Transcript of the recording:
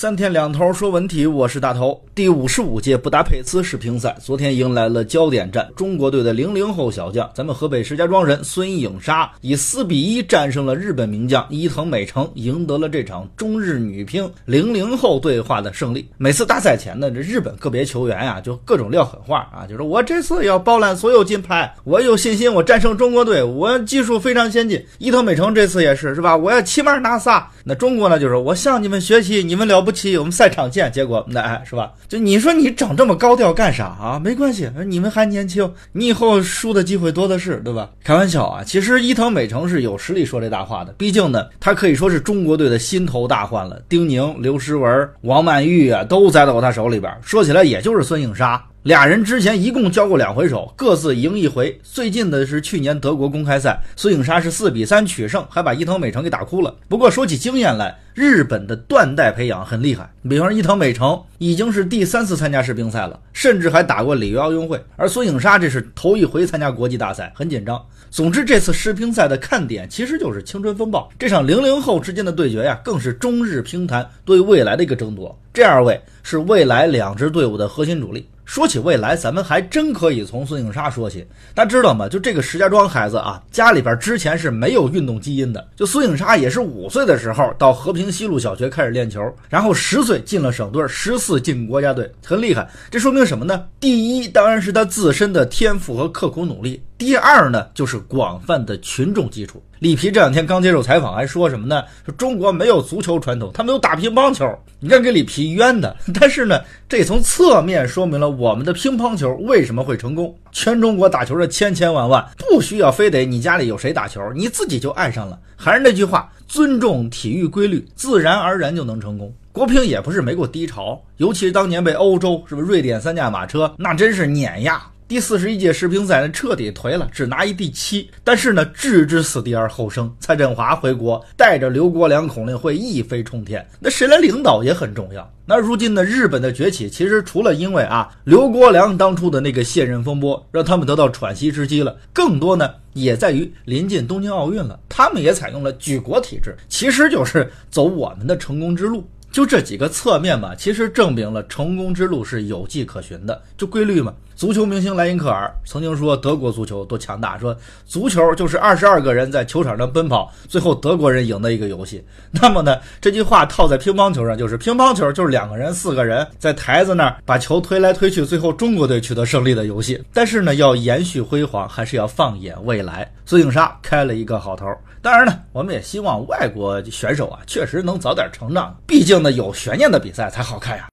三天两头说文体，我是大头。第五十五届布达佩斯世乒赛昨天迎来了焦点战，中国队的零零后小将，咱们河北石家庄人孙颖莎以四比一战胜了日本名将伊藤美诚，赢得了这场中日女乒零零后对话的胜利。每次大赛前呢，这日本个别球员呀，就各种撂狠话啊，就说我这次要包揽所有金牌，我有信心，我战胜中国队，我技术非常先进。伊藤美诚这次也是，是吧？我要起码拿仨。那中国呢，就是我向你们学习，你们了不不。不起，我们赛场见。结果那哎，是吧？就你说你整这么高调干啥啊？没关系，你们还年轻，你以后输的机会多的是，对吧？开玩笑啊！其实伊藤美诚是有实力说这大话的，毕竟呢，他可以说是中国队的心头大患了。丁宁、刘诗雯、王曼玉啊，都栽到过他手里边。说起来，也就是孙颖莎。俩人之前一共交过两回手，各自赢一回。最近的是去年德国公开赛，孙颖莎是四比三取胜，还把伊藤美诚给打哭了。不过说起经验来，日本的断代培养很厉害。比方说伊藤美诚已经是第三次参加世乒赛了，甚至还打过里约奥运会。而孙颖莎这是头一回参加国际大赛，很紧张。总之，这次世乒赛的看点其实就是青春风暴。这场零零后之间的对决呀，更是中日乒坛对未来的一个争夺。这二位是未来两支队伍的核心主力。说起未来，咱们还真可以从孙颖莎说起。大家知道吗？就这个石家庄孩子啊，家里边之前是没有运动基因的。就孙颖莎也是五岁的时候到和平西路小学开始练球，然后十岁进了省队，十四进国家队，很厉害。这说明什么呢？第一，当然是他自身的天赋和刻苦努力。第二呢，就是广泛的群众基础。里皮这两天刚接受采访，还说什么呢？说中国没有足球传统，他们都打乒乓球。你看给里皮冤的。但是呢，这从侧面说明了我们的乒乓球为什么会成功。全中国打球的千千万万，不需要非得你家里有谁打球，你自己就爱上了。还是那句话，尊重体育规律，自然而然就能成功。国乒也不是没过低潮，尤其是当年被欧洲是不是瑞典三驾马车，那真是碾压。第四十一届世乒赛呢，彻底颓了，只拿一第七。但是呢，置之死地而后生，蔡振华回国，带着刘国梁孔令辉一飞冲天。那谁来领导也很重要。那如今呢，日本的崛起，其实除了因为啊刘国梁当初的那个卸任风波，让他们得到喘息之机了，更多呢也在于临近东京奥运了，他们也采用了举国体制，其实就是走我们的成功之路。就这几个侧面吧，其实证明了成功之路是有迹可循的。就规律嘛，足球明星莱因克尔曾经说德国足球多强大，说足球就是二十二个人在球场上奔跑，最后德国人赢的一个游戏。那么呢，这句话套在乒乓球上，就是乒乓球就是两个人、四个人在台子那儿把球推来推去，最后中国队取得胜利的游戏。但是呢，要延续辉煌，还是要放眼未来。孙颖莎开了一个好头。当然呢，我们也希望外国选手啊，确实能早点成长，毕竟那，有悬念的比赛才好看呀。